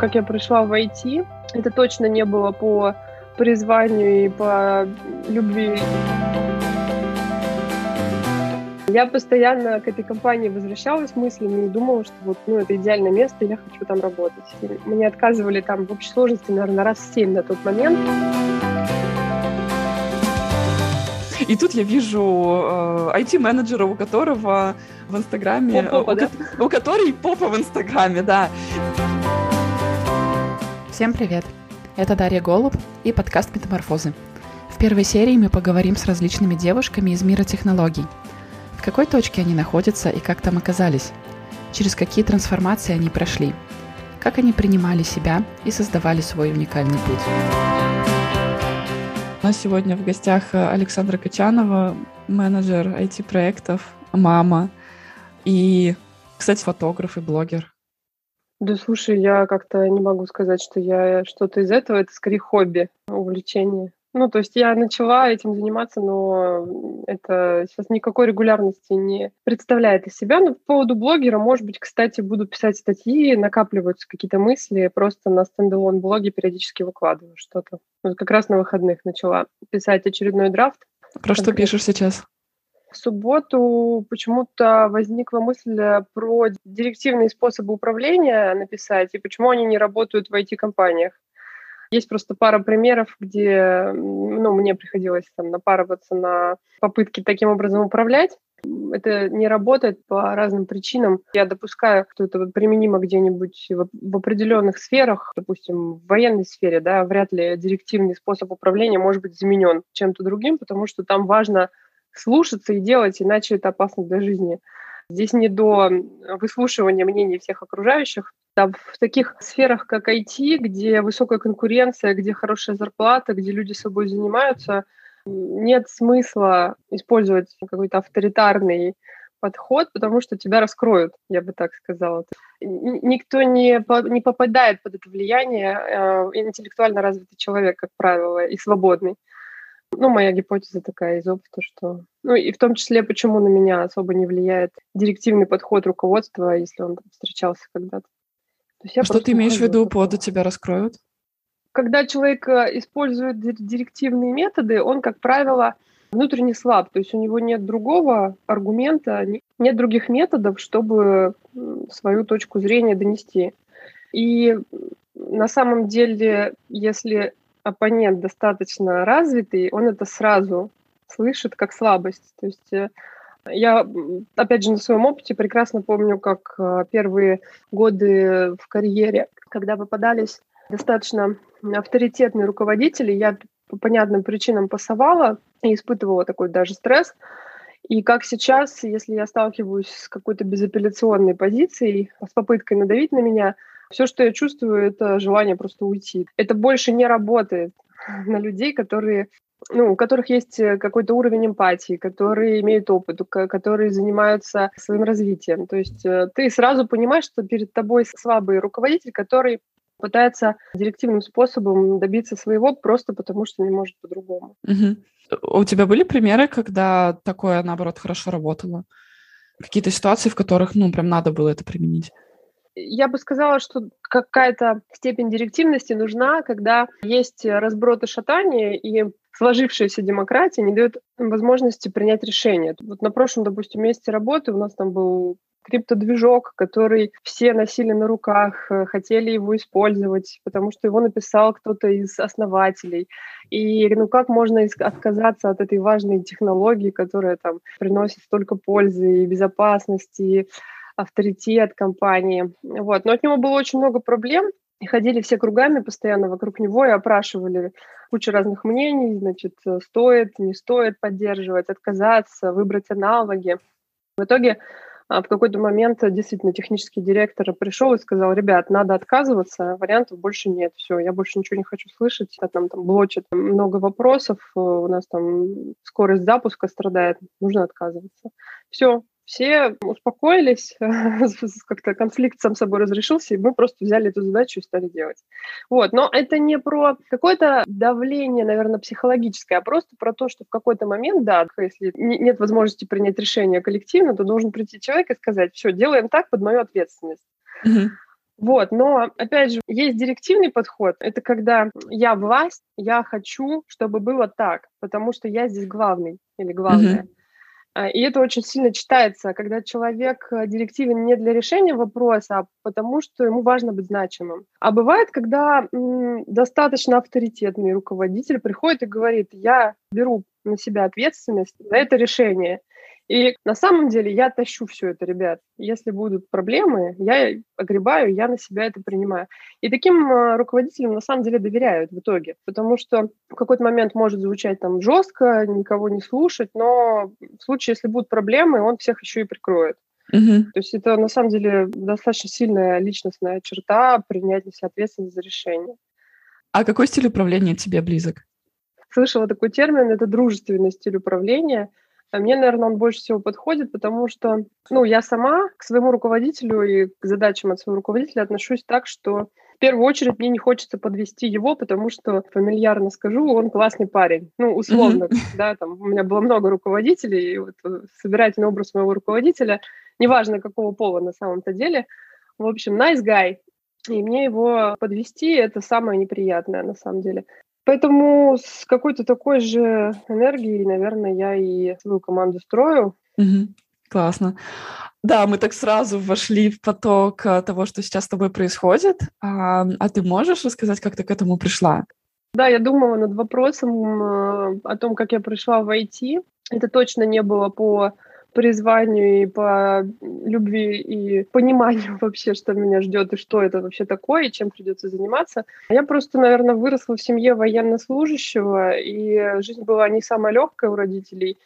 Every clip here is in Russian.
как я пришла в IT, это точно не было по призванию и по любви. Я постоянно к этой компании возвращалась мыслями и думала, что вот, ну, это идеальное место, я хочу там работать. И мне отказывали там в общей сложности, наверное, раз в семь на тот момент. И тут я вижу э, IT-менеджера, у которого в Инстаграме... Попа, у, да? у которой попа в Инстаграме, да. Всем привет! Это Дарья Голуб и подкаст «Метаморфозы». В первой серии мы поговорим с различными девушками из мира технологий. В какой точке они находятся и как там оказались? Через какие трансформации они прошли? Как они принимали себя и создавали свой уникальный путь? У нас сегодня в гостях Александра Качанова, менеджер IT-проектов, мама и, кстати, фотограф и блогер. Да слушай, я как-то не могу сказать, что я что-то из этого, это скорее хобби, увлечение. Ну, то есть я начала этим заниматься, но это сейчас никакой регулярности не представляет из себя. Но по поводу блогера, может быть, кстати, буду писать статьи, накапливаются какие-то мысли, просто на стендалон блоге периодически выкладываю что-то. Вот как раз на выходных начала писать очередной драфт. Про что пишешь сейчас? В субботу почему-то возникла мысль про директивные способы управления написать и почему они не работают в IT-компаниях. Есть просто пара примеров, где ну, мне приходилось там напарываться на попытки таким образом управлять. Это не работает по разным причинам. Я допускаю, что это применимо где-нибудь в определенных сферах, допустим, в военной сфере, да, вряд ли директивный способ управления может быть заменен чем-то другим, потому что там важно слушаться и делать, иначе это опасно для жизни. Здесь не до выслушивания мнений всех окружающих. Там в таких сферах, как IT, где высокая конкуренция, где хорошая зарплата, где люди собой занимаются, нет смысла использовать какой-то авторитарный подход, потому что тебя раскроют, я бы так сказала. Никто не, не попадает под это влияние э, интеллектуально развитый человек, как правило, и свободный. Ну, моя гипотеза такая из опыта, что... Ну, и в том числе, почему на меня особо не влияет директивный подход руководства, если он там встречался когда-то. А что ты имеешь в виду под тебя раскроют? Когда человек э, использует директивные методы, он, как правило, внутренне слаб, то есть у него нет другого аргумента, нет других методов, чтобы свою точку зрения донести. И на самом деле, если оппонент достаточно развитый, он это сразу слышит как слабость. То есть э, я, опять же, на своем опыте прекрасно помню, как э, первые годы в карьере, когда попадались достаточно авторитетные руководители, я по понятным причинам пасовала и испытывала такой даже стресс. И как сейчас, если я сталкиваюсь с какой-то безапелляционной позицией, с попыткой надавить на меня, все, что я чувствую, это желание просто уйти. Это больше не работает на людей, которые ну, у которых есть э, какой-то уровень эмпатии, которые имеют опыт, которые занимаются своим развитием. То есть э, ты сразу понимаешь, что перед тобой слабый руководитель, который пытается директивным способом добиться своего просто потому, что не может по-другому. Угу. У тебя были примеры, когда такое, наоборот, хорошо работало? Какие-то ситуации, в которых, ну, прям надо было это применить? Я бы сказала, что какая-то степень директивности нужна, когда есть разброд и шатание, и сложившаяся демократия не дает возможности принять решение. Вот на прошлом, допустим, месте работы у нас там был криптодвижок, который все носили на руках, э, хотели его использовать, потому что его написал кто-то из основателей. И ну как можно отказаться от этой важной технологии, которая там приносит столько пользы и безопасности, авторитет компании. Вот. Но от него было очень много проблем, и ходили все кругами постоянно вокруг него и опрашивали кучу разных мнений, значит, стоит, не стоит поддерживать, отказаться, выбрать аналоги. В итоге а, в какой-то момент действительно технический директор пришел и сказал, ребят, надо отказываться, вариантов больше нет, все, я больше ничего не хочу слышать, нам там блочат много вопросов, у нас там скорость запуска страдает, нужно отказываться. Все, все успокоились, как-то конфликт сам собой разрешился, и мы просто взяли эту задачу и стали делать. Вот. Но это не про какое-то давление, наверное, психологическое, а просто про то, что в какой-то момент, да, если нет возможности принять решение коллективно, то должен прийти человек и сказать, все, делаем так под мою ответственность. Вот, но, опять же, есть директивный подход. Это когда я власть, я хочу, чтобы было так, потому что я здесь главный или главная. Mm-hmm. И это очень сильно читается, когда человек э, директивен не для решения вопроса, а потому что ему важно быть значимым. А бывает, когда достаточно авторитетный руководитель приходит и говорит, я беру на себя ответственность за это решение. И на самом деле я тащу все это, ребят. Если будут проблемы, я огребаю, я на себя это принимаю. И таким э, руководителям на самом деле доверяют в итоге, потому что в какой-то момент может звучать там жестко, никого не слушать, но в случае, если будут проблемы, он всех еще и прикроет. Угу. То есть это на самом деле достаточно сильная личностная черта принять на себя ответственность за решение. А какой стиль управления тебе близок? Слышала такой термин, это дружественный стиль управления – а мне, наверное, он больше всего подходит, потому что, ну, я сама к своему руководителю и к задачам от своего руководителя отношусь так, что в первую очередь мне не хочется подвести его, потому что, фамильярно скажу, он классный парень. Ну, условно, mm-hmm. да, там у меня было много руководителей, и вот э, собирательный образ моего руководителя, неважно какого пола на самом-то деле, в общем, nice guy. И мне его подвести это самое неприятное на самом деле. Поэтому с какой-то такой же энергией, наверное, я и свою команду строю. Угу. Классно. Да, мы так сразу вошли в поток а, того, что сейчас с тобой происходит. А, а ты можешь рассказать, как ты к этому пришла? Да, я думала над вопросом э, о том, как я пришла в IT. Это точно не было по призванию и по любви и пониманию вообще, что меня ждет и что это вообще такое, и чем придется заниматься. Я просто, наверное, выросла в семье военнослужащего, и жизнь была не самая легкая у родителей.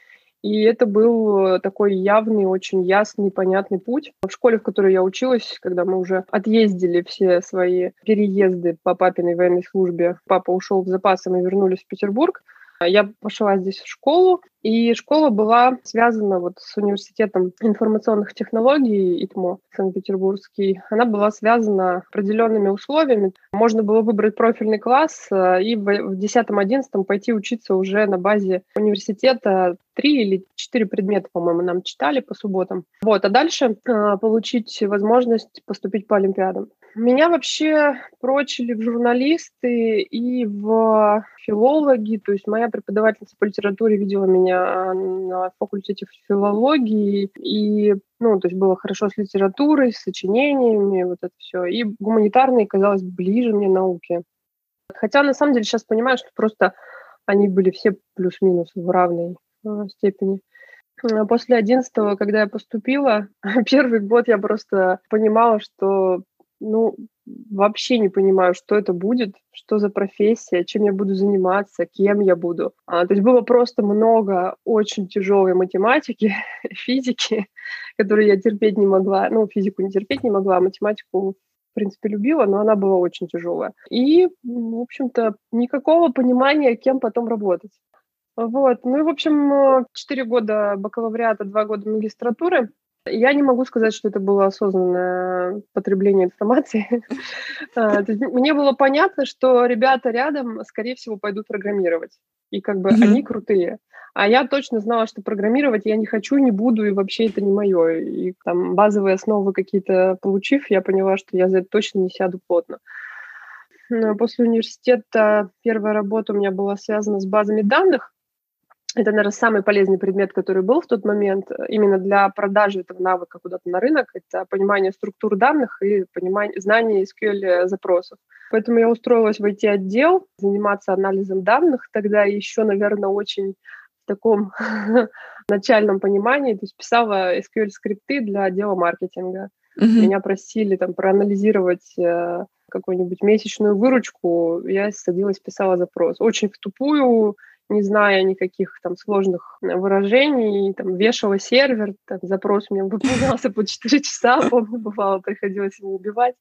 И это был такой явный, очень ясный, понятный путь. В школе, в которой я училась, когда мы уже отъездили все свои переезды по папиной военной службе, папа ушел в запас, и мы вернулись в Петербург, я пошла здесь в школу, и школа была связана вот с университетом информационных технологий ИТМО Санкт-Петербургский. Она была связана определенными условиями. Можно было выбрать профильный класс э, и в 10-11 пойти учиться уже на базе университета. Три или четыре предмета, по-моему, нам читали по субботам. Вот, а дальше э, получить возможность поступить по Олимпиадам. Меня вообще прочили в журналисты и в филологи, то есть моя преподавательница по литературе видела меня на факультете филологии, и, ну, то есть было хорошо с литературой, с сочинениями, вот это все, и гуманитарные казалось ближе мне науки. Хотя, на самом деле, сейчас понимаю, что просто они были все плюс-минус в равной э, степени. А после одиннадцатого, когда я поступила, первый год я просто понимала, что ну, вообще не понимаю, что это будет, что за профессия, чем я буду заниматься, кем я буду. А, то есть было просто много очень тяжелой математики, физики, которую я терпеть не могла. Ну, физику не терпеть не могла, а математику в принципе, любила, но она была очень тяжелая. И, в общем-то, никакого понимания, кем потом работать. Вот. Ну и, в общем, 4 года бакалавриата, 2 года магистратуры. Я не могу сказать, что это было осознанное потребление информации. А, мне было понятно, что ребята рядом, скорее всего, пойдут программировать. И как бы они крутые. А я точно знала, что программировать я не хочу, не буду, и вообще это не мое. И там базовые основы какие-то получив, я поняла, что я за это точно не сяду плотно. После университета первая работа у меня была связана с базами данных. Это, наверное, самый полезный предмет, который был в тот момент э, именно для продажи этого навыка куда-то на рынок. Это понимание структур данных и понимание, знание SQL запросов. Поэтому я устроилась в IT-отдел, заниматься анализом данных. Тогда еще, наверное, очень в таком начальном понимании. То есть писала SQL-скрипты для отдела маркетинга. Mm-hmm. Меня просили там проанализировать э, какую-нибудь месячную выручку. Я садилась, писала запрос. Очень в тупую, не зная никаких там сложных э, выражений, там вешала сервер, там, запрос меня выполнялся по 4 часа, помню, бывало, приходилось его убивать.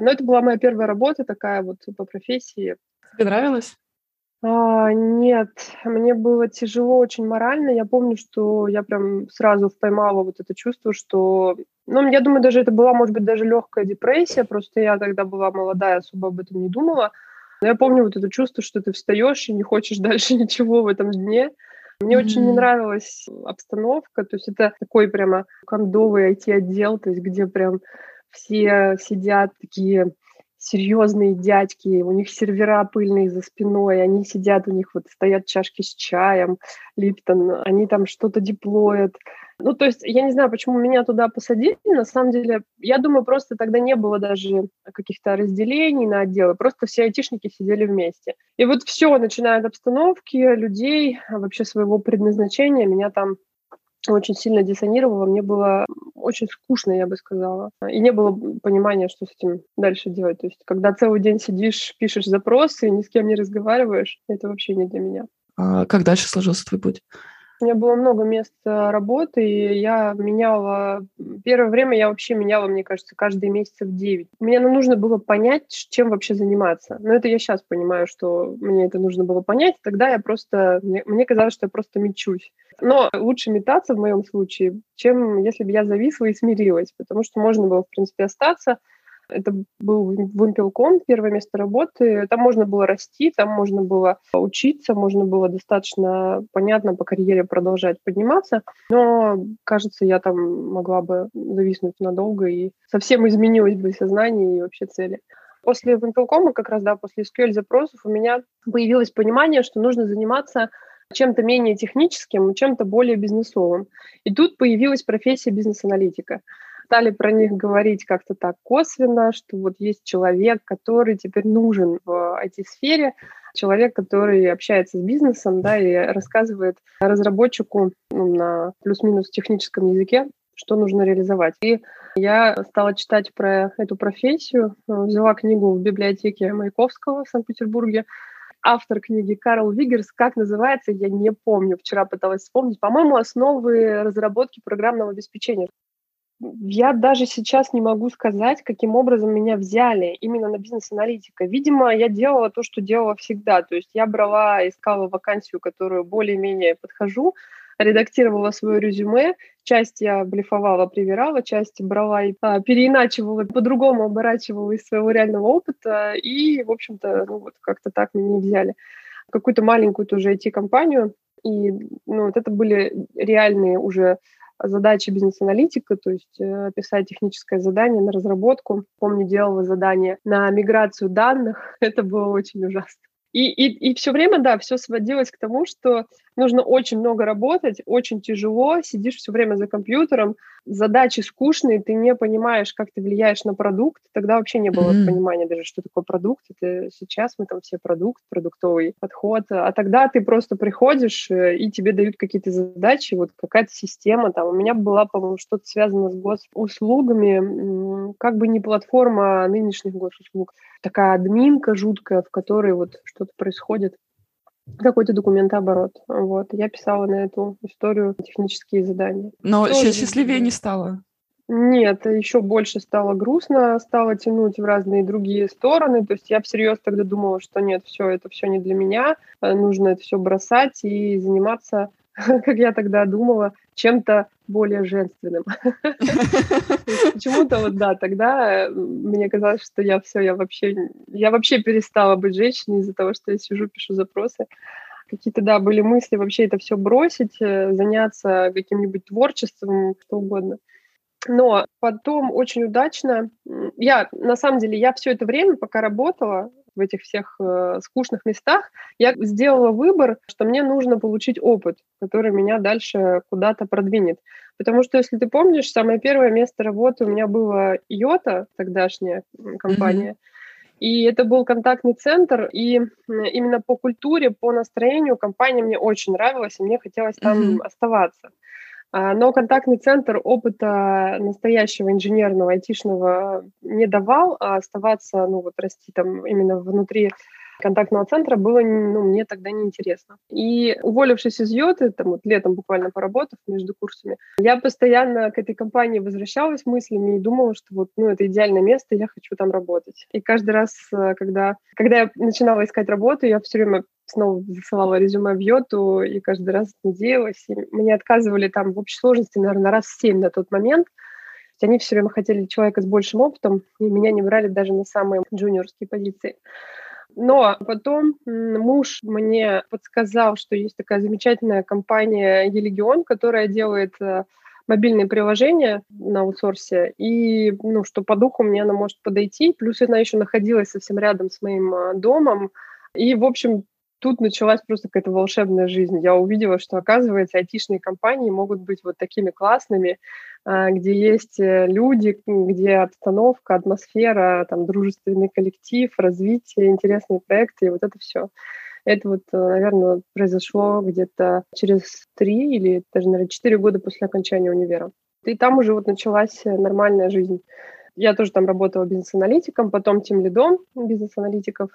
Но это была моя первая работа такая вот по профессии. Тебе нравилось? А, нет, мне было тяжело очень морально. Я помню, что я прям сразу поймала вот это чувство, что... Ну, я думаю, даже это была, может быть, даже легкая депрессия, просто я тогда была молодая, особо об этом не думала. Но я помню вот это чувство, что ты встаешь и не хочешь дальше ничего в этом дне. Мне mm-hmm. очень не нравилась обстановка, то есть это такой прямо кондовый IT-отдел, то есть где прям все сидят такие серьезные дядьки, у них сервера пыльные за спиной, они сидят, у них вот стоят чашки с чаем, Липтон, они там что-то деплоят. Ну, то есть я не знаю, почему меня туда посадили. На самом деле, я думаю, просто тогда не было даже каких-то разделений на отделы, просто все айтишники сидели вместе. И вот все, начиная от обстановки, людей, вообще своего предназначения, меня там очень сильно диссонировало, мне было очень скучно, я бы сказала. И не было понимания, что с этим дальше делать. То есть, когда целый день сидишь, пишешь запросы, ни с кем не разговариваешь, это вообще не для меня. А как дальше сложился твой путь? У меня было много мест э, работы, и я меняла... Первое время я вообще меняла, мне кажется, каждый месяц в 9. Мне нужно было понять, чем вообще заниматься. Но это я сейчас понимаю, что мне это нужно было понять. Тогда я просто... Мне, казалось, что я просто мечусь. Но лучше метаться в моем случае, чем если бы я зависла и смирилась, потому что можно было, в принципе, остаться, это был Вимпелком, первое место работы. Там можно было расти, там можно было учиться, можно было достаточно понятно по карьере продолжать подниматься. Но, кажется, я там могла бы зависнуть надолго и совсем изменилось бы сознание и вообще цели. После Вимпелкома, как раз, да, после SQL запросов у меня появилось понимание, что нужно заниматься чем-то менее техническим, чем-то более бизнесовым. И тут появилась профессия бизнес-аналитика стали про них говорить как-то так косвенно, что вот есть человек, который теперь нужен в IT-сфере, человек, который общается с бизнесом, да, и рассказывает разработчику ну, на плюс-минус техническом языке, что нужно реализовать. И я стала читать про эту профессию, взяла книгу в библиотеке Маяковского в Санкт-Петербурге, автор книги Карл Вигерс, как называется, я не помню, вчера пыталась вспомнить, по-моему, основы разработки программного обеспечения я даже сейчас не могу сказать, каким образом меня взяли именно на бизнес-аналитика. Видимо, я делала то, что делала всегда. То есть я брала, искала вакансию, которую более-менее подхожу, редактировала свое резюме, часть я блефовала, привирала, часть брала и а, переиначивала, по-другому оборачивала из своего реального опыта, и, в общем-то, ну вот как-то так меня взяли. Какую-то маленькую тоже IT-компанию, и ну, вот это были реальные уже задачи бизнес-аналитика, то есть э, писать техническое задание на разработку. Помню, делала задание на миграцию данных. Это было очень ужасно. И, и, и все время, да, все сводилось к тому, что нужно очень много работать, очень тяжело, сидишь все время за компьютером, задачи скучные, ты не понимаешь, как ты влияешь на продукт, тогда вообще не было mm-hmm. понимания даже, что такое продукт, это сейчас мы там все продукт, продуктовый подход, а тогда ты просто приходишь, э, и тебе дают какие-то задачи, вот какая-то система, там, у меня была, по-моему, что-то связано с госуслугами, как бы не платформа нынешних госуслуг, такая админка жуткая, в которой вот что-то происходит какой-то документооборот. Вот. Я писала на эту историю технические задания. Но Тоже счастливее не стало? Нет, еще больше стало грустно, стало тянуть в разные другие стороны. То есть я всерьез тогда думала, что нет, все, это все не для меня, э, нужно это все бросать и заниматься, как я тогда думала, чем-то более женственным. Почему-то вот да, тогда э, мне казалось, что я все, я вообще, я вообще перестала быть женщиной из-за того, что я сижу, пишу запросы. Какие-то, да, были мысли вообще это все бросить, э, заняться каким-нибудь творчеством, что угодно. Но потом очень удачно, я, на самом деле, я все это время, пока работала, в этих всех э, скучных местах, я сделала выбор, что мне нужно получить опыт, который меня дальше куда-то продвинет. Потому что, если ты помнишь, самое первое место работы у меня было Йота, тогдашняя компания. Mm-hmm. И это был контактный центр, и именно по культуре, по настроению компания мне очень нравилась, и мне хотелось там mm-hmm. оставаться. А, но контактный центр опыта настоящего инженерного, айтишного не давал, а оставаться, ну вот расти там именно внутри контактного центра было ну, мне тогда неинтересно. И уволившись из Йоты, там вот летом буквально поработав между курсами, я постоянно к этой компании возвращалась мыслями и думала, что вот ну, это идеальное место, я хочу там работать. И каждый раз, э, когда, когда я начинала искать работу, я все время снова засылала резюме в Йоту и каждый раз надеялась. И мне отказывали там в общей сложности, наверное, раз семь на тот момент. Они все время хотели человека с большим опытом, и меня не брали даже на самые джуниорские позиции. Но потом муж мне подсказал, что есть такая замечательная компания Елегион, которая делает э, мобильные приложения на аутсорсе, и, ну, что по духу мне она может подойти. Плюс она еще находилась совсем рядом с моим а, домом. И, в общем, тут началась просто какая-то волшебная жизнь. Я увидела, что, оказывается, айтишные компании могут быть вот такими классными, а, где есть э, люди, где обстановка, атмосфера, там, дружественный коллектив, развитие, интересные проекты, и вот это все. Это вот, э, наверное, произошло где-то через три или даже, наверное, четыре года после окончания универа. И там уже вот началась э, нормальная жизнь. Я тоже там работала бизнес-аналитиком, потом тем лидом бизнес-аналитиков.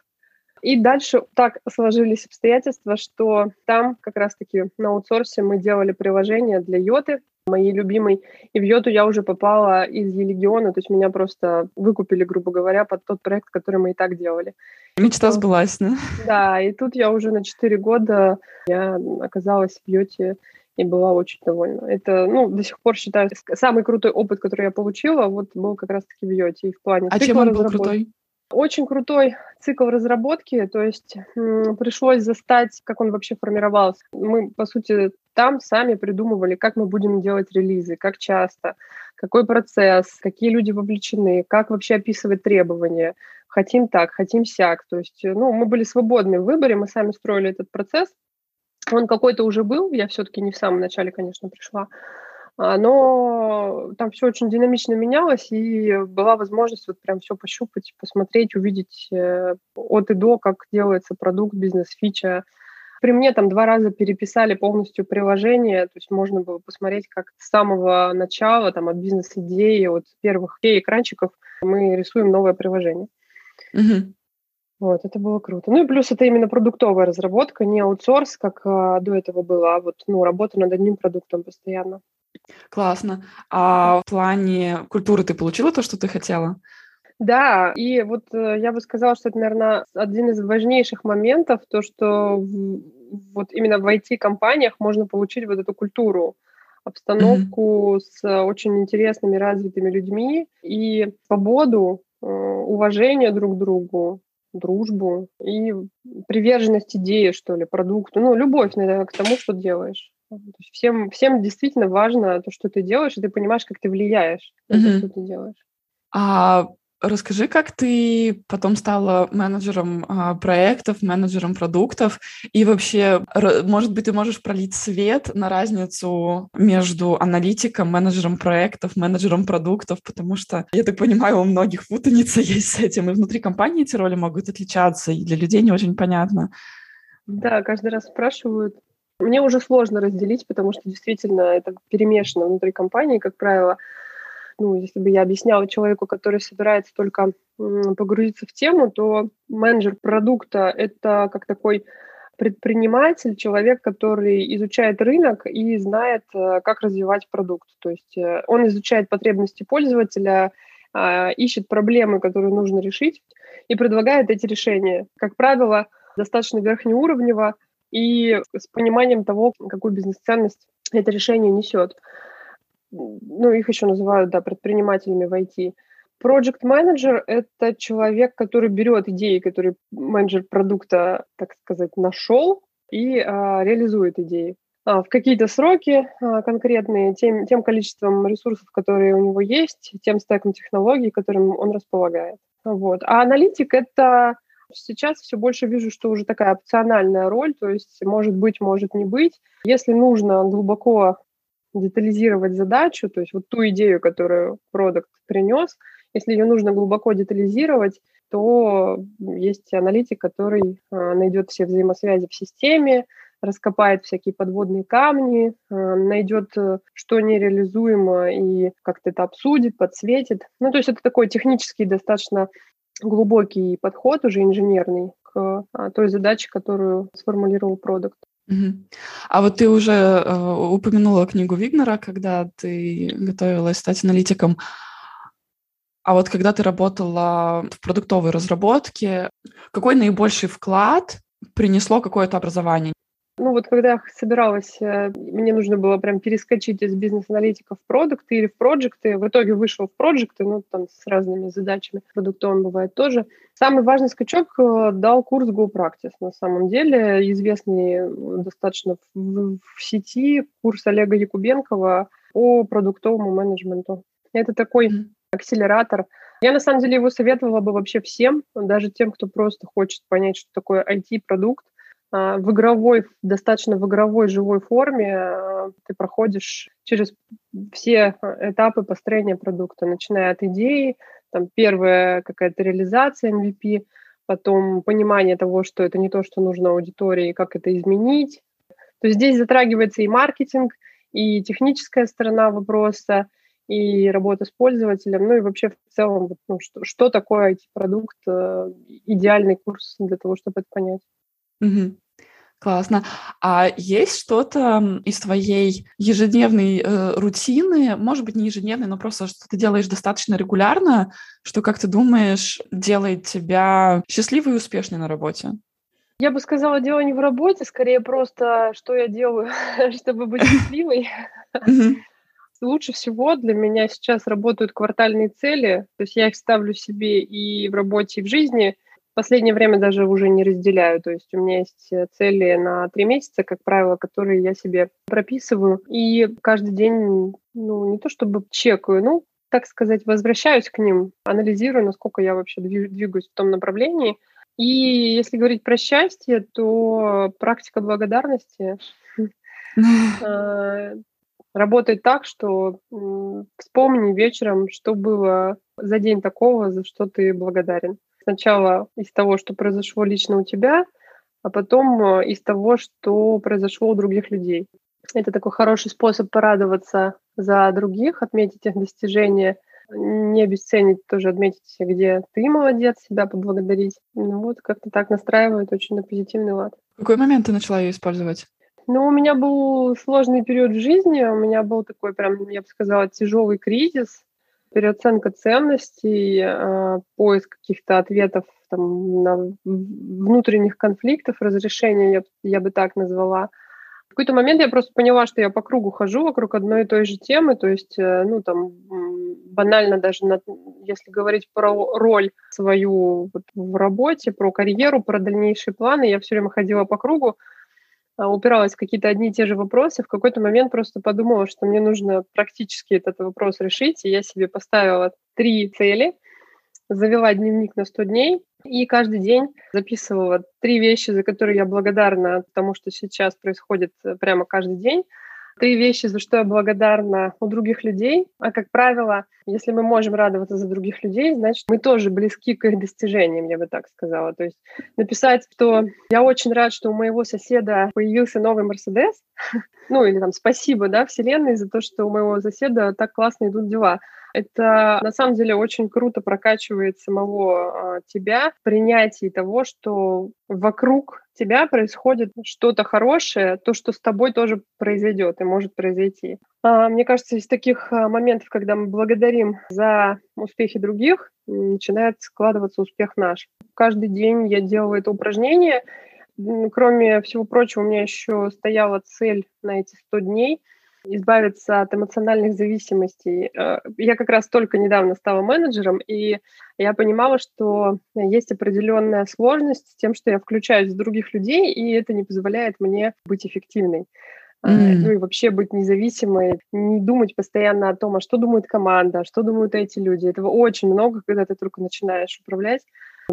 И дальше так сложились обстоятельства, что там как раз-таки на аутсорсе мы делали приложение для Йоты, моей любимой. И в Йоту я уже попала из Елегиона, то есть меня просто выкупили, грубо говоря, под тот проект, который мы и так делали. Мечта сбылась, да? Да, и тут я уже на 4 года я оказалась в Йоте и была очень довольна. Это, ну, до сих пор считаю, самый крутой опыт, который я получила, вот был как раз-таки в Йоте. И в плане а чем он был крутой? Очень крутой цикл разработки, то есть пришлось застать, как он вообще формировался. Мы, по сути, там сами придумывали, как мы будем делать релизы, как часто, какой процесс, какие люди вовлечены, как вообще описывать требования. Хотим так, хотим сяк. То есть, ну, мы были свободны в выборе, мы сами строили этот процесс. Он какой-то уже был, я все-таки не в самом начале, конечно, пришла. А, но там все очень динамично менялось, и была возможность вот прям все пощупать, посмотреть, увидеть э, от и до, как делается продукт, бизнес-фича. При мне там два раза переписали полностью приложение, то есть можно было посмотреть, как с самого начала, там, от бизнес-идеи, от первых экранчиков мы рисуем новое приложение. Угу. Вот, это было круто. Ну и плюс это именно продуктовая разработка, не аутсорс, как а, до этого было, а вот ну, работа над одним продуктом постоянно. Классно. А в плане культуры ты получила то, что ты хотела? Да, и вот э, я бы сказала, что это, наверное, один из важнейших моментов, то, что вот именно в IT-компаниях можно получить вот эту культуру, обстановку mm-hmm. с очень интересными, развитыми людьми и свободу, э, уважение друг к другу, дружбу и приверженность идее, что ли, продукту, ну, любовь, наверное, к тому, что делаешь. Всем, всем действительно важно то, что ты делаешь, и ты понимаешь, как ты влияешь на mm-hmm. то, что ты делаешь. А Расскажи, как ты потом стала менеджером а, проектов, менеджером продуктов, и вообще, может быть, ты можешь пролить свет на разницу между аналитиком, менеджером проектов, менеджером продуктов, потому что, я так понимаю, у многих путаница есть с этим, и внутри компании эти роли могут отличаться, и для людей не очень понятно. Да, каждый раз спрашивают. Мне уже сложно разделить, потому что действительно это перемешано внутри компании, как правило ну, если бы я объясняла человеку, который собирается только погрузиться в тему, то менеджер продукта — это как такой предприниматель, человек, который изучает рынок и знает, э, как развивать продукт. То есть э, он изучает потребности пользователя, а, ищет проблемы, которые нужно решить, и предлагает эти решения. Как правило, достаточно верхнеуровнево и с пониманием того, какую бизнес-ценность это решение несет ну, их еще называют, да, предпринимателями в IT. Project менеджер это человек, который берет идеи, которые менеджер продукта, так сказать, нашел и а, реализует идеи а, в какие-то сроки а, конкретные, тем, тем количеством ресурсов, которые у него есть, тем стеком технологий, которым он располагает. Вот. А аналитик — это сейчас все больше вижу, что уже такая опциональная роль, то есть может быть, может не быть. Если нужно глубоко детализировать задачу, то есть вот ту идею, которую продукт принес, если ее нужно глубоко детализировать, то есть аналитик, который э, найдет все взаимосвязи в системе, раскопает всякие подводные камни, э, найдет, э, что нереализуемо, и как-то это обсудит, подсветит. Ну, то есть это такой технический достаточно глубокий подход, уже инженерный, к той задаче, которую сформулировал продукт. А вот ты уже э, упомянула книгу Вигнера, когда ты готовилась стать аналитиком. А вот когда ты работала в продуктовой разработке, какой наибольший вклад принесло какое-то образование? Ну вот когда я собиралась, э, мне нужно было прям перескочить из бизнес-аналитика в продукты или в проекты. В итоге вышел в проекты, ну там с разными задачами. Продуктовым бывает тоже. Самый важный скачок э, дал курс Go Practice. На самом деле известный достаточно в, в сети курс Олега Якубенкова по продуктовому менеджменту. Это такой акселератор. Я на самом деле его советовала бы вообще всем, даже тем, кто просто хочет понять, что такое IT-продукт. А, в игровой, достаточно в игровой живой форме а, ты проходишь через все этапы построения продукта, начиная от идеи, там первая какая-то реализация MVP, потом понимание того, что это не то, что нужно аудитории, как это изменить. То есть здесь затрагивается и маркетинг, и техническая сторона вопроса, и работа с пользователем, ну и вообще в целом, ну, что, что такое IT-продукт, э, идеальный курс для того, чтобы это понять. Угу. Классно. А есть что-то из твоей ежедневной э, рутины, может быть, не ежедневной, но просто что ты делаешь достаточно регулярно, что, как ты думаешь, делает тебя счастливой и успешной на работе? Я бы сказала, дело не в работе, скорее просто, что я делаю, чтобы быть счастливой. Лучше всего для меня сейчас работают квартальные цели, то есть я их ставлю себе и в работе, и в жизни – в последнее время даже уже не разделяю. То есть у меня есть э, цели на три месяца, как правило, которые я себе прописываю. И каждый день, ну, не то чтобы чекаю, ну, так сказать, возвращаюсь к ним, анализирую, насколько я вообще двигаюсь в том направлении. И если говорить про счастье, то практика благодарности э, работает так, что вспомни вечером, что было за день такого, за что ты благодарен. Сначала из того, что произошло лично у тебя, а потом э, из того, что произошло у других людей. Это такой хороший способ порадоваться за других, отметить их достижения, не обесценить, тоже отметить, где ты молодец, себя поблагодарить. Ну вот, как-то так настраивает очень на позитивный лад. В какой момент ты начала ее использовать? Ну, у меня был сложный период в жизни, у меня был такой прям, я бы сказала, тяжелый кризис переоценка ценностей, э, поиск каких-то ответов там, на внутренних конфликтов, разрешения, я, я бы так назвала. В какой-то момент я просто поняла, что я по кругу хожу вокруг одной и той же темы, то есть, э, ну, там, банально даже, на, если говорить про роль свою вот, в работе, про карьеру, про дальнейшие планы, я все время ходила по кругу, а, упиралась в какие-то одни и те же вопросы, в какой-то момент просто подумала, что мне нужно практически этот вопрос решить, и я себе поставила три цели, завела дневник на 100 дней, и каждый день записывала три вещи, за которые я благодарна тому, что сейчас происходит э, прямо каждый день, Три вещи, за что я благодарна у других людей. А, как правило, если мы можем радоваться за других людей, значит, мы тоже близки к их достижениям, я бы так сказала. То есть написать, что я очень рад, что у моего соседа появился новый Мерседес, ну или там спасибо, да, Вселенной за то, что у моего соседа так классно идут дела. Это на самом деле очень круто прокачивает самого э, тебя в принятии того, что вокруг тебя происходит что-то хорошее, то, что с тобой тоже произойдет и может произойти. Э, мне кажется, из таких э, моментов, когда мы благодарим за успехи других, начинает складываться успех наш. Каждый день я делала это упражнение. Кроме всего прочего, у меня еще стояла цель на эти 100 дней – избавиться от эмоциональных зависимостей. Э, я как раз только недавно стала менеджером, и я понимала, что есть определенная сложность с тем, что я включаюсь в других людей, и это не позволяет мне быть эффективной. Mm. Ну и вообще быть независимой, не думать постоянно о том, а что думает команда, а что думают эти люди. Этого очень много, когда ты только начинаешь управлять.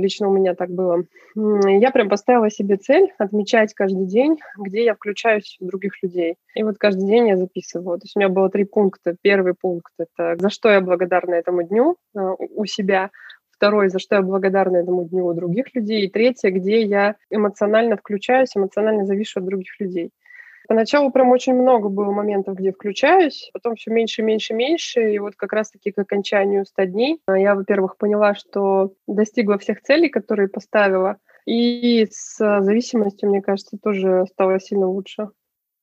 Лично у меня так было. Я прям поставила себе цель отмечать каждый день, где я включаюсь в других людей. И вот каждый день я записываю. То есть у меня было три пункта. Первый пункт — это за что я благодарна этому дню э, у себя. Второй, за что я благодарна этому дню у других людей. И третье, где я эмоционально включаюсь, эмоционально завишу от других людей. Поначалу прям очень много было моментов, где включаюсь, потом все меньше, меньше, меньше, и вот как раз-таки к окончанию 100 дней а, я, во-первых, поняла, что достигла всех целей, которые поставила, и с зависимостью, мне кажется, тоже стало сильно лучше.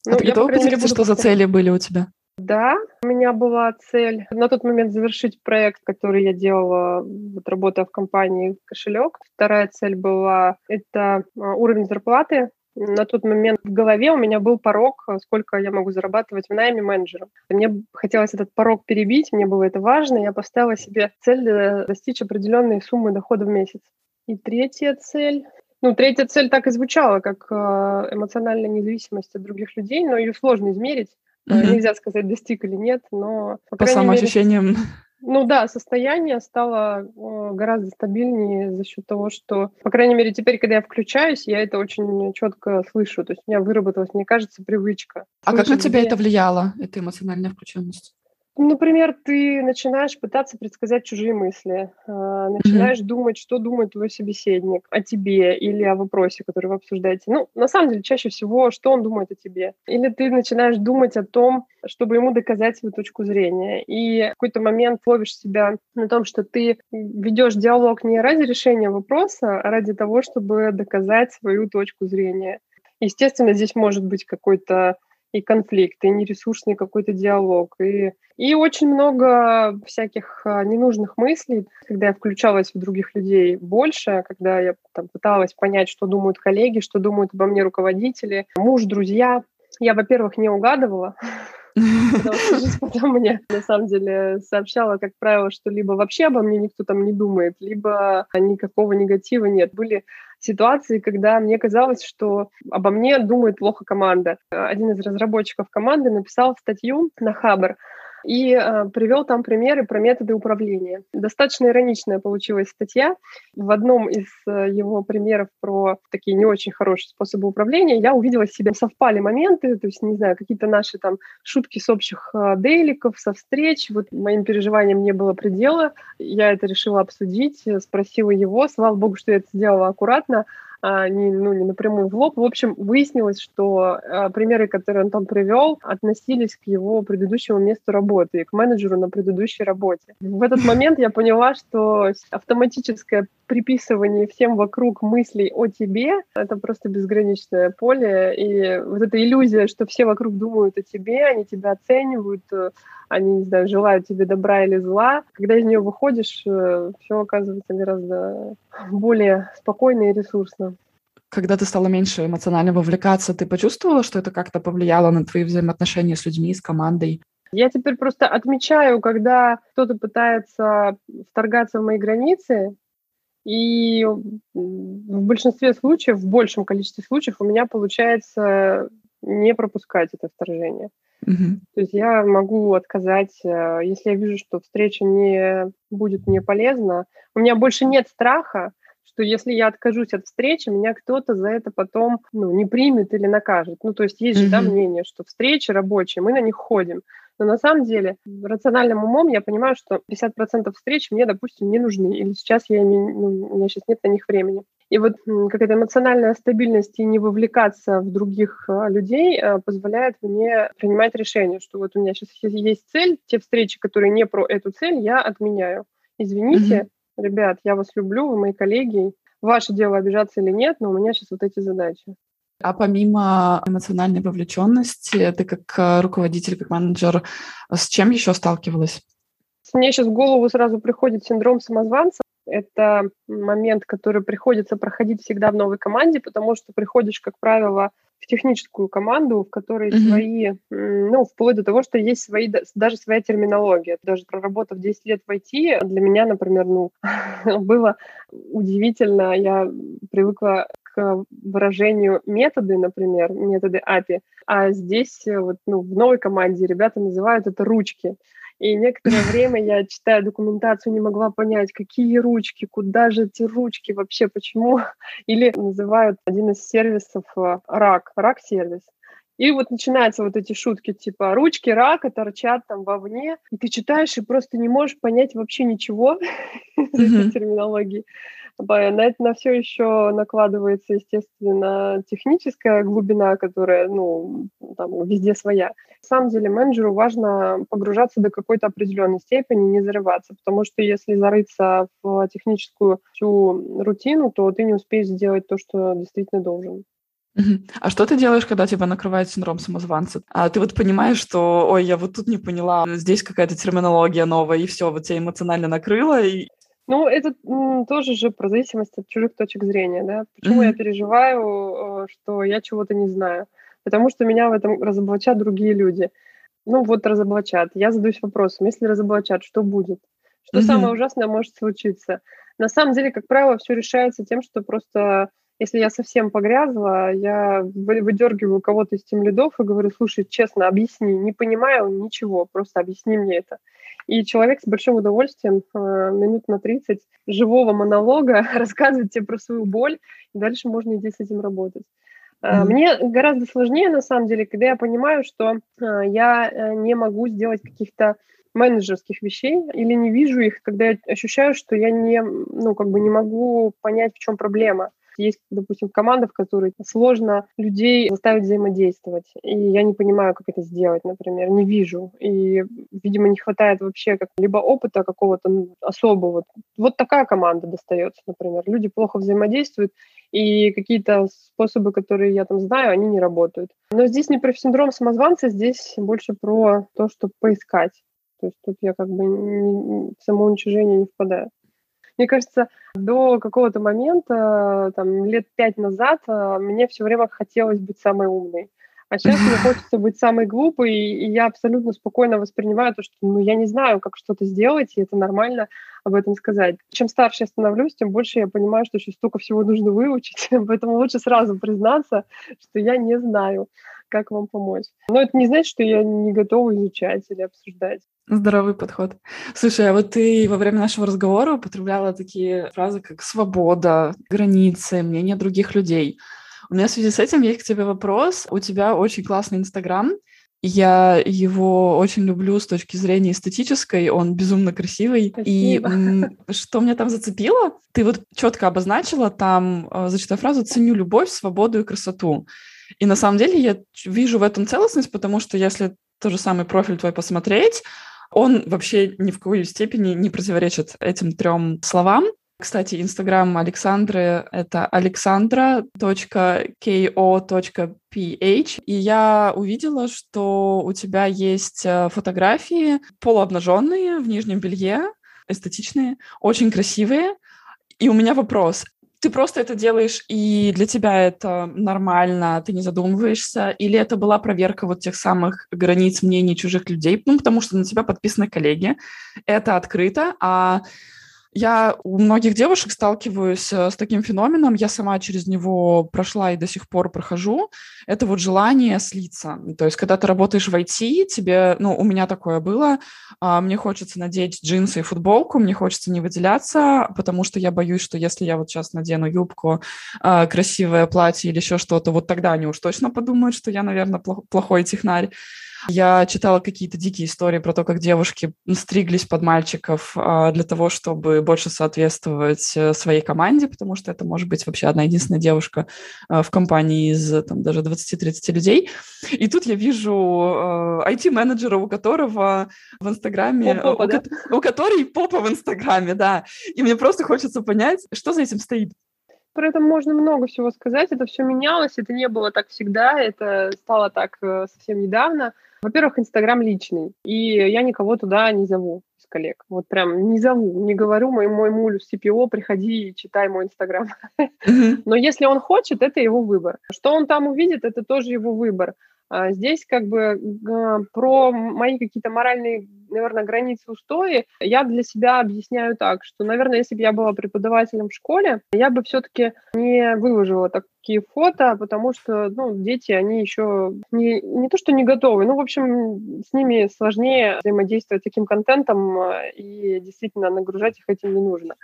А ну, ты готова поделиться, что за цели были у тебя? Да, у меня была цель на тот момент завершить проект, который я делала, вот работая в компании «Кошелек». Вторая цель была — это а, уровень зарплаты на тот момент в голове у меня был порог, э, сколько я могу зарабатывать в найме менеджером. Мне хотелось этот порог перебить, мне было это важно, я поставила себе цель э, достичь определенной суммы дохода в месяц. И третья цель, ну, третья цель так и звучала, как э, эмоциональная независимость от других людей, но ее сложно измерить. Mm-hmm. Нельзя сказать, достиг или нет, но... По, по самоощущениям... Мере, ну да, состояние стало гораздо стабильнее за счет того, что, по крайней мере, теперь, когда я включаюсь, я это очень четко слышу. То есть у меня выработалась, мне кажется, привычка. А как на тебя это влияло, эта эмоциональная включенность? Например, ты начинаешь пытаться предсказать чужие мысли, а, начинаешь mm-hmm. думать, что думает твой собеседник о тебе или о вопросе, который вы обсуждаете. Ну, на самом деле, чаще всего, что он думает о тебе. Или ты начинаешь думать о том, чтобы ему доказать свою точку зрения. И в какой-то момент ловишь себя на том, что ты ведешь диалог не ради решения вопроса, а ради того, чтобы доказать свою точку зрения. Естественно, здесь может быть какой-то и конфликт, и нересурсный какой-то диалог, и, и очень много всяких а, ненужных мыслей, когда я включалась в других людей больше, когда я там, пыталась понять, что думают коллеги, что думают обо мне руководители, муж, друзья. Я, во-первых, не угадывала, потом мне, на самом деле, сообщала, как правило, что либо вообще обо мне никто там не думает, либо никакого негатива нет. Были ситуации, когда мне казалось, что обо мне думает плохо команда. Один из разработчиков команды написал статью на Хабр и э, привел там примеры про методы управления. Достаточно ироничная получилась статья. В одном из э, его примеров про такие не очень хорошие способы управления я увидела себе совпали моменты, то есть, не знаю, какие-то наши там шутки с общих э, дейликов, со встреч. Вот моим переживаниям не было предела. Я это решила обсудить, спросила его. Слава богу, что я это сделала аккуратно не, ну, не напрямую в лоб. В общем, выяснилось, что а, примеры, которые Антон привел, относились к его предыдущему месту работы к менеджеру на предыдущей работе. В этот момент я поняла, что автоматическое приписывание всем вокруг мыслей о тебе — это просто безграничное поле. И вот эта иллюзия, что все вокруг думают о тебе, они тебя оценивают, э, они, не знаю, желают тебе добра или зла. Когда из нее выходишь, э, все оказывается гораздо более спокойно и ресурсно. Когда ты стала меньше эмоционально вовлекаться, ты почувствовала, что это как-то повлияло на твои взаимоотношения с людьми, с командой? Я теперь просто отмечаю, когда кто-то пытается вторгаться в мои границы, и в большинстве случаев, в большем количестве случаев у меня получается не пропускать это вторжение. Uh-huh. То есть я могу отказать, э, если я вижу, что встреча не будет мне полезна. У меня больше нет страха, что если я откажусь от встречи, меня кто-то за это потом ну, не примет или накажет. Ну, то есть есть же да, мнение, что встречи рабочие, мы на них ходим. Но на самом деле рациональным умом я понимаю, что 50% встреч мне, допустим, не нужны, или сейчас я не, ну, у меня сейчас нет на них времени. И вот какая-то эмоциональная стабильность и не вовлекаться в других а, людей а, позволяет мне принимать решение, что вот у меня сейчас есть цель, те встречи, которые не про эту цель, я отменяю. Извините, mm-hmm. ребят, я вас люблю, вы мои коллеги, ваше дело обижаться или нет, но у меня сейчас вот эти задачи. А помимо эмоциональной вовлеченности, ты как э, руководитель, как менеджер, с чем еще сталкивалась? Мне сейчас в голову сразу приходит синдром самозванца. Это момент, который приходится проходить всегда в новой команде, потому что приходишь, как правило, в техническую команду, в которой mm-hmm. свои, ну, вплоть до того, что есть свои, даже своя терминология. Даже проработав 10 лет в IT, для меня, например, ну, было удивительно. Я привыкла выражению методы, например, методы API, а здесь э, вот, ну, в новой команде ребята называют это ручки. И некоторое время я, читая документацию, не могла понять, какие ручки, куда же эти ручки вообще, почему. Или называют один из сервисов э, рак, рак-сервис. И вот начинаются вот эти шутки, типа ручки рака торчат там вовне, и ты читаешь и просто не можешь понять вообще ничего из этой терминологии. На это на все еще накладывается, естественно, техническая глубина, которая, ну, там, везде своя. На самом деле менеджеру важно погружаться до какой-то определенной степени, не зарываться, потому что если зарыться в техническую всю рутину, то ты не успеешь сделать то, что действительно должен. А что ты делаешь, когда тебя накрывает синдром самозванца? А ты вот понимаешь, что, ой, я вот тут не поняла, здесь какая-то терминология новая, и все, вот тебя эмоционально накрыло, и ну, это тоже же про зависимость от чужих точек зрения, да. Почему mm-hmm. я переживаю, что я чего-то не знаю? Потому что меня в этом разоблачат другие люди. Ну, вот разоблачат. Я задаюсь вопросом, если разоблачат, что будет? Что mm-hmm. самое ужасное может случиться? На самом деле, как правило, все решается тем, что просто Если я совсем погрязла, я выдергиваю кого-то из тем лидов и говорю, слушай, честно, объясни, не понимаю ничего, просто объясни мне это. И человек с большим удовольствием э, минут на 30 живого монолога рассказывает тебе про свою боль, и дальше можно идти с этим работать. Mm-hmm. Мне гораздо сложнее, на самом деле, когда я понимаю, что э, я не могу сделать каких-то менеджерских вещей или не вижу их, когда я ощущаю, что я не, ну, как бы не могу понять, в чем проблема. Есть, допустим, команда, в которой сложно людей заставить взаимодействовать, и я не понимаю, как это сделать, например, не вижу, и, видимо, не хватает вообще как либо опыта какого-то особого. Вот такая команда достается, например. Люди плохо взаимодействуют, и какие-то способы, которые я там знаю, они не работают. Но здесь не про синдром самозванца, здесь больше про то, чтобы поискать. То есть тут я как бы не, в самоуничижение не впадаю. Мне кажется, до какого-то момента, там, лет пять назад, а, мне все время хотелось быть самой умной. А сейчас мне хочется быть самой глупой, и я абсолютно спокойно воспринимаю то, что ну, я не знаю, как что-то сделать, и это нормально об этом сказать. Чем старше я становлюсь, тем больше я понимаю, что еще столько всего нужно выучить, поэтому лучше сразу признаться, что я не знаю, как вам помочь. Но это не значит, что я не готова изучать или обсуждать. Здоровый подход. Слушай, а вот ты во время нашего разговора употребляла такие фразы, как свобода, границы, мнение других людей. У меня в связи с этим есть к тебе вопрос. У тебя очень классный Инстаграм. Я его очень люблю с точки зрения эстетической, он безумно красивый. Спасибо. И что меня там зацепило? Ты вот четко обозначила там, э, фразу «ценю любовь, свободу и красоту». И на самом деле я вижу в этом целостность, потому что если тот же самый профиль твой посмотреть, он вообще ни в какой степени не противоречит этим трем словам. Кстати, инстаграм Александры — это alexandra.ko.ph. И я увидела, что у тебя есть э, фотографии полуобнаженные в нижнем белье, эстетичные, очень красивые. И у меня вопрос ты просто это делаешь, и для тебя это нормально, ты не задумываешься, или это была проверка вот тех самых границ мнений чужих людей, ну, потому что на тебя подписаны коллеги, это открыто, а я у многих девушек сталкиваюсь э, с таким феноменом, я сама через него прошла и до сих пор прохожу. Это вот желание слиться. То есть, когда ты работаешь в IT, тебе, ну, у меня такое было, а, мне хочется надеть джинсы и футболку, мне хочется не выделяться, потому что я боюсь, что если я вот сейчас надену юбку, а, красивое платье или еще что-то, вот тогда они уж точно подумают, что я, наверное, плохой технарь. Я читала какие-то дикие истории про то, как девушки стриглись под мальчиков а, для того, чтобы больше соответствовать э, своей команде, потому что это может быть вообще одна единственная девушка а, в компании из там, даже 20-30 людей. И тут я вижу IT-менеджера, а, у которого в Инстаграме... Попа, у, да? у которой попа в Инстаграме, да. И мне просто хочется понять, что за этим стоит. Про это можно много всего сказать. Это все менялось, это не было так всегда, это стало так э, совсем недавно. Во-первых, Инстаграм личный, и я никого туда не зову из коллег. Вот прям не зову, не говорю моему моему CPO, приходи и читай мой Инстаграм. Но если он хочет, это его выбор. Что он там увидит, это тоже его выбор. А здесь как бы про мои какие-то моральные, наверное, границы, устои я для себя объясняю так, что, наверное, если бы я была преподавателем в школе, я бы все-таки не выложила такие фото, потому что, ну, дети, они еще не, не то, что не готовы, ну, в общем, с ними сложнее взаимодействовать таким контентом, а, и действительно нагружать их этим не нужно.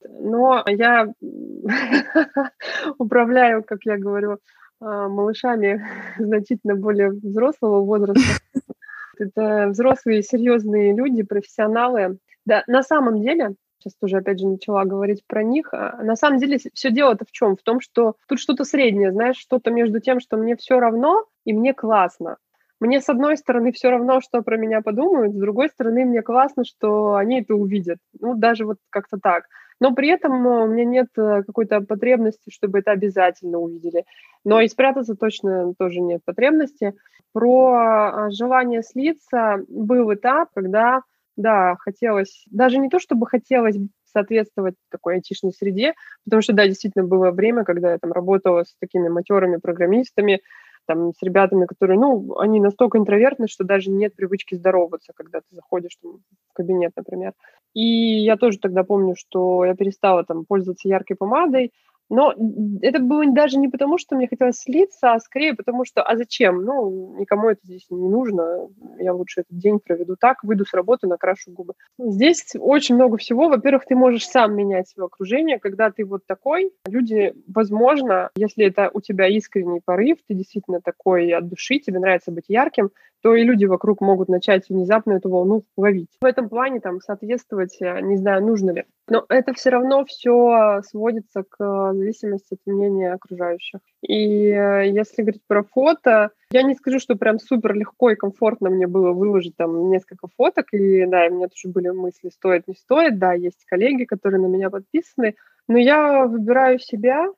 Но я управляю, как я говорю, малышами значительно более взрослого возраста. Это взрослые, серьезные люди, профессионалы. Да, на самом деле, сейчас тоже опять же начала говорить про них, а, на самом деле все дело-то в чем? В том, что тут что-то среднее, знаешь, что-то между тем, что мне все равно и мне классно. Мне, с одной стороны, все равно, что про меня подумают, с другой стороны, мне классно, что они это увидят. Ну, даже вот как-то так но при этом э, у меня нет э, какой-то потребности, чтобы это обязательно увидели. Но и спрятаться точно тоже нет потребности. Про а, желание слиться был этап, когда, да, хотелось, даже не то, чтобы хотелось соответствовать такой айтишной среде, потому что, да, действительно было время, когда я там работала с такими матерыми программистами, там, с ребятами, которые, ну, они настолько интровертны, что даже нет привычки здороваться, когда ты заходишь там, в кабинет, например. И я тоже тогда помню, что я перестала там пользоваться яркой помадой, Но это было даже не потому, что мне хотелось слиться, а скорее потому, что а зачем? Ну, никому это здесь не нужно. Я лучше этот день проведу так, выйду с работы, накрашу губы. Здесь очень много всего. Во-первых, ты можешь сам менять свое окружение. Когда ты вот такой, люди, возможно, если это у тебя искренний порыв, ты действительно такой от души, тебе нравится быть ярким, то и люди вокруг могут начать внезапно эту волну ловить. В этом плане там соответствовать, э, не знаю, нужно ли. Но это все равно все сводится к зависимости от мнения окружающих. И э, если говорить про фото, я не скажу, что прям супер легко и комфортно мне было выложить там несколько фоток, и да, у меня тоже были мысли, стоит, не стоит, да, есть коллеги, которые на меня подписаны, но я выбираю себя,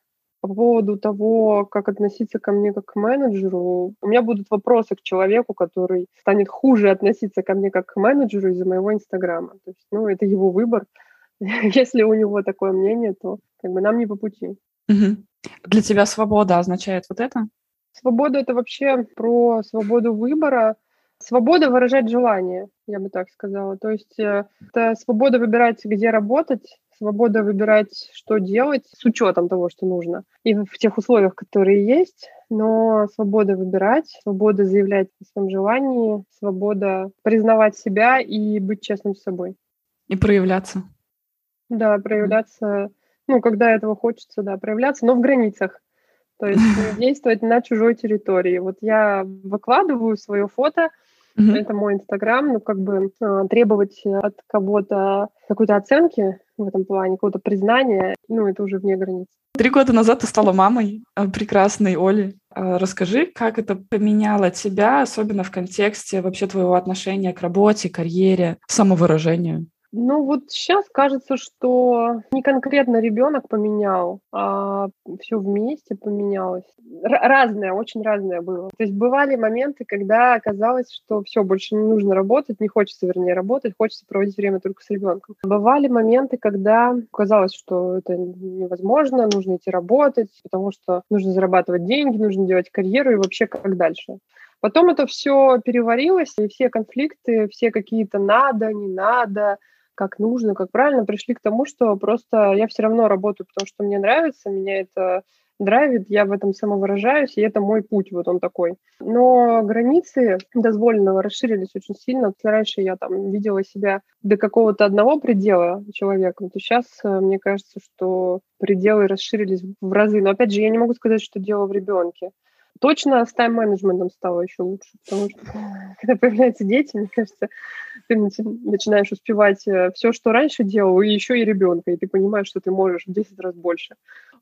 по поводу того, как относиться ко мне как к менеджеру, у меня будут вопросы к человеку, который станет хуже относиться ко мне как к менеджеру из-за моего Инстаграма. То есть, ну, это его выбор. Если у него такое мнение, то как бы нам не по пути. Угу. Для тебя свобода означает вот это? Свобода — это вообще про свободу выбора, свобода выражать желание, я бы так сказала. То есть э, это свобода выбирать, где работать, свобода выбирать, что делать, с учетом того, что нужно, и в тех условиях, которые есть, но свобода выбирать, свобода заявлять о своем желании, свобода признавать себя и быть честным с собой. И проявляться. Да, проявляться, ну, когда этого хочется, да, проявляться, но в границах. То есть действовать на чужой территории. Вот я выкладываю свое фото, Mm-hmm. Это мой Инстаграм, ну, как бы э, требовать от кого-то какой-то оценки в этом плане, какого-то признания, ну, это уже вне границ. Три года назад ты стала мамой э, прекрасной Оли. Э, расскажи, как это поменяло тебя, особенно в контексте вообще твоего отношения к работе, карьере, самовыражению? Ну вот сейчас кажется, что не конкретно ребенок поменял, а все вместе поменялось. Р- разное, очень разное было. То есть бывали моменты, когда казалось, что все, больше не нужно работать, не хочется, вернее, работать, хочется проводить время только с ребенком. Бывали моменты, когда казалось, что это невозможно, нужно идти работать, потому что нужно зарабатывать деньги, нужно делать карьеру и вообще как дальше. Потом это все переварилось, и все конфликты, все какие-то надо, не надо, как нужно, как правильно, пришли к тому, что просто я все равно работаю, потому что мне нравится, меня это драйвит, я в этом самовыражаюсь, и это мой путь, вот он такой. Но границы дозволенного расширились очень сильно. Если раньше я там видела себя до какого-то одного предела человека, то сейчас э, мне кажется, что пределы расширились в разы. Но опять же, я не могу сказать, что дело в ребенке. Точно с тайм-менеджментом стало еще лучше, потому что когда появляются дети, мне кажется, ты начинаешь успевать э, все, что раньше делал, и еще и ребенка, и ты понимаешь, что ты можешь в 10 раз больше.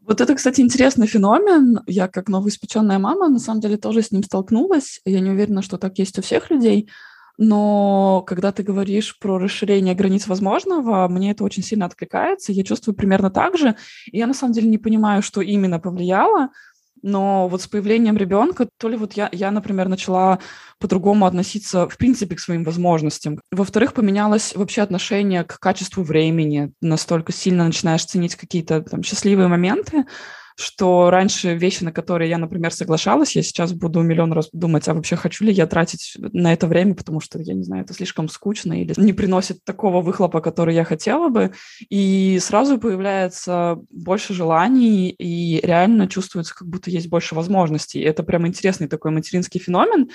Вот это, кстати, интересный феномен. Я как новоиспеченная мама, на самом деле, тоже с ним столкнулась. Я не уверена, что так есть у всех людей. Но когда ты говоришь про расширение границ возможного, мне это очень сильно откликается. Я чувствую примерно так же. И я на самом деле не понимаю, что именно повлияло но вот с появлением ребенка, то ли вот я, я, например, начала по-другому относиться, в принципе, к своим возможностям. Во-вторых, поменялось вообще отношение к качеству времени. Настолько сильно начинаешь ценить какие-то там счастливые моменты, что раньше вещи, на которые я, например, соглашалась, я сейчас буду миллион раз думать, а вообще хочу ли я тратить на это время, потому что, я не знаю, это слишком скучно или не приносит такого выхлопа, который я хотела бы. И сразу появляется больше желаний, и реально чувствуется, как будто есть больше возможностей. Это прям интересный такой материнский феномен,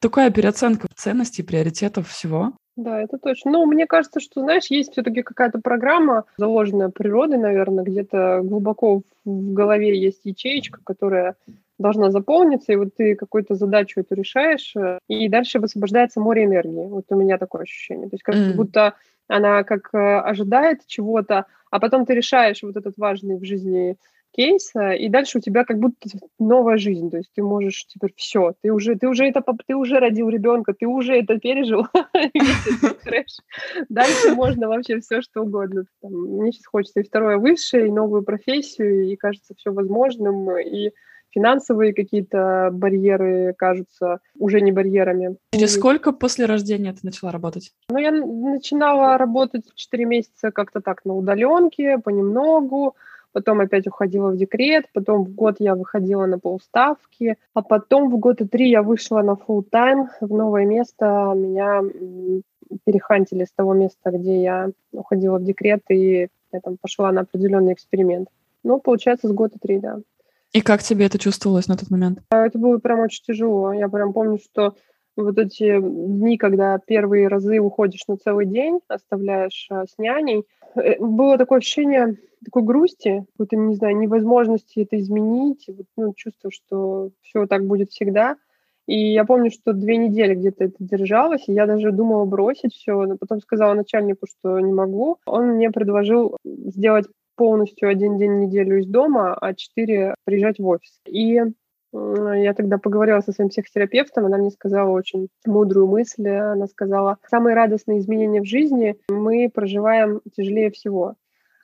такая переоценка ценностей, приоритетов всего. Да, это точно. Ну, мне кажется, что, знаешь, есть все-таки какая-то программа, заложенная природой, наверное, где-то глубоко в голове есть ячеечка, которая должна заполниться, и вот ты какую-то задачу эту решаешь, э, и дальше высвобождается море энергии. Вот у меня такое ощущение. То есть как mm. будто она как э, ожидает чего-то, а потом ты решаешь вот этот важный в жизни кейса, и дальше у тебя как будто новая жизнь, то есть ты можешь теперь все, ты уже, ты уже это, ты уже родил ребенка, ты уже это пережил, дальше можно вообще все что угодно. Мне сейчас хочется и второе высшее, и новую профессию, и кажется все возможным, и финансовые какие-то барьеры кажутся уже не барьерами. Через сколько после рождения ты начала работать? Ну, я начинала работать 4 месяца как-то так на удаленке, понемногу, потом опять уходила в декрет, потом в год я выходила на полставки, а потом в год и три я вышла на full тайм в новое место, меня перехантили с того места, где я уходила в декрет, и я там пошла на определенный эксперимент. Ну, получается, с года три, да. И как тебе это чувствовалось на тот момент? А, это было прям очень тяжело. Я прям помню, что вот эти дни, когда первые разы уходишь на целый день, оставляешь а, с няней, было такое ощущение такой грусти, какой-то, не знаю, невозможности это изменить, вот, ну, чувство, что все так будет всегда. И я помню, что две недели где-то это держалось, и я даже думала бросить все, но потом сказала начальнику, что не могу. Он мне предложил сделать полностью один день в неделю из дома, а четыре приезжать в офис. И я тогда поговорила со своим психотерапевтом, она мне сказала очень мудрую мысль. Она сказала, самые радостные изменения в жизни мы проживаем тяжелее всего.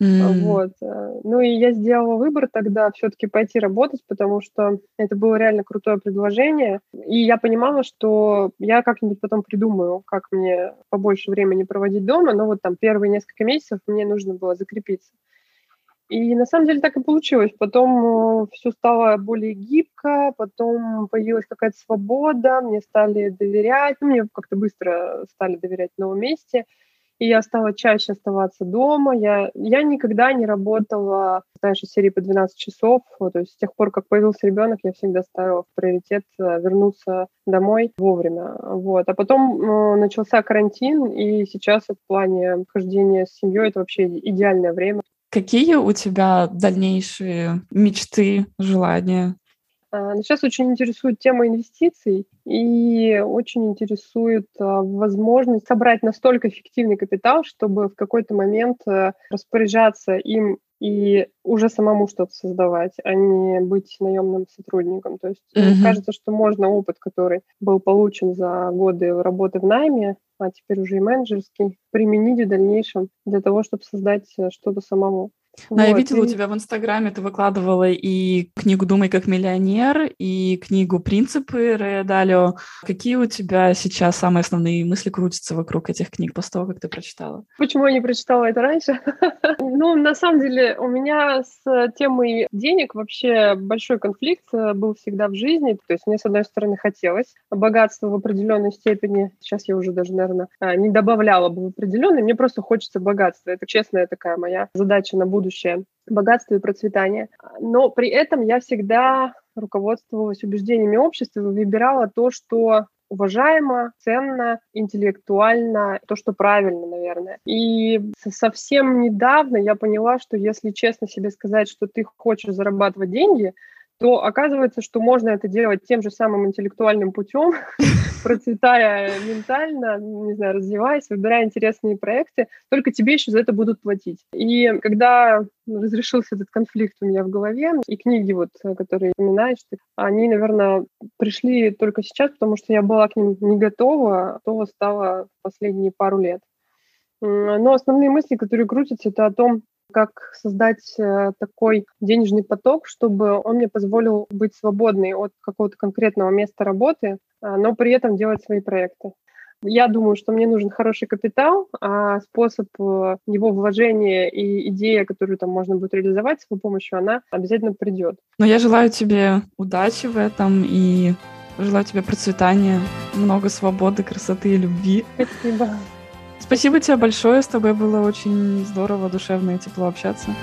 Mm. Вот. Э, ну и я сделала выбор тогда все-таки пойти работать, потому что это было реально крутое предложение. И я понимала, что я как-нибудь потом придумаю, как мне побольше времени проводить дома, но вот там первые несколько месяцев мне нужно было закрепиться. И на самом деле так и получилось. Потом э, все стало более гибко, потом появилась какая-то свобода, мне стали доверять, ну, мне как-то быстро стали доверять в новом месте, и я стала чаще оставаться дома. Я, я никогда не работала, знаешь, из серии по 12 часов. То есть с тех пор, как появился ребенок, я всегда ставила в приоритет э, вернуться домой вовремя. Вот. А потом э, начался карантин, и сейчас в плане хождения с семьей это вообще идеальное время. Какие у тебя дальнейшие мечты, желания? А, ну, сейчас очень интересует тема инвестиций и очень интересует а, возможность собрать настолько эффективный капитал, чтобы в какой-то момент э, распоряжаться им и уже самому что-то создавать, а не быть наемным сотрудником. То есть mm-hmm. мне кажется, что можно опыт, который был получен за годы работы в найме, а теперь уже и менеджерский, применить в дальнейшем для того, чтобы создать э, что-то самому. Да, вот. я видела и... у тебя в Инстаграме, ты выкладывала и книгу «Думай как миллионер», и книгу «Принципы» Рэя Далио. Какие у тебя сейчас самые основные мысли крутятся вокруг этих книг после того, как ты прочитала? Почему я не прочитала это раньше? ну, на самом деле, у меня с темой денег вообще большой конфликт э, был всегда в жизни. То есть мне, с одной стороны, хотелось богатства в определенной степени. Сейчас я уже даже, наверное, а, не добавляла бы в определенной. Мне просто хочется богатства. Это честная такая моя задача на будущее будущее, богатство и процветание. Но при этом я всегда руководствовалась убеждениями общества выбирала то, что уважаемо, ценно, интеллектуально, то, что правильно, наверное. И совсем недавно я поняла, что если честно себе сказать, что ты хочешь зарабатывать деньги, то оказывается, что можно это делать тем же самым интеллектуальным путем, процветая ментально, не знаю, развиваясь, выбирая интересные проекты, только тебе еще за это будут платить. И когда разрешился этот конфликт у меня в голове, и книги, вот, которые упоминаешь, они, наверное, пришли только сейчас, потому что я была к ним не готова, готова стала последние пару лет. Но основные мысли, которые крутятся, это о том, как создать э, такой денежный поток, чтобы он мне позволил быть свободной от какого-то конкретного места работы, а, но при этом делать свои проекты. Я думаю, что мне нужен хороший капитал, а способ э, его вложения и идея, которую там можно будет реализовать с его помощью, она обязательно придет. Но я желаю тебе удачи в этом и желаю тебе процветания, много свободы, красоты и любви. Спасибо. Спасибо тебе большое, с тобой было очень здорово, душевно и тепло общаться.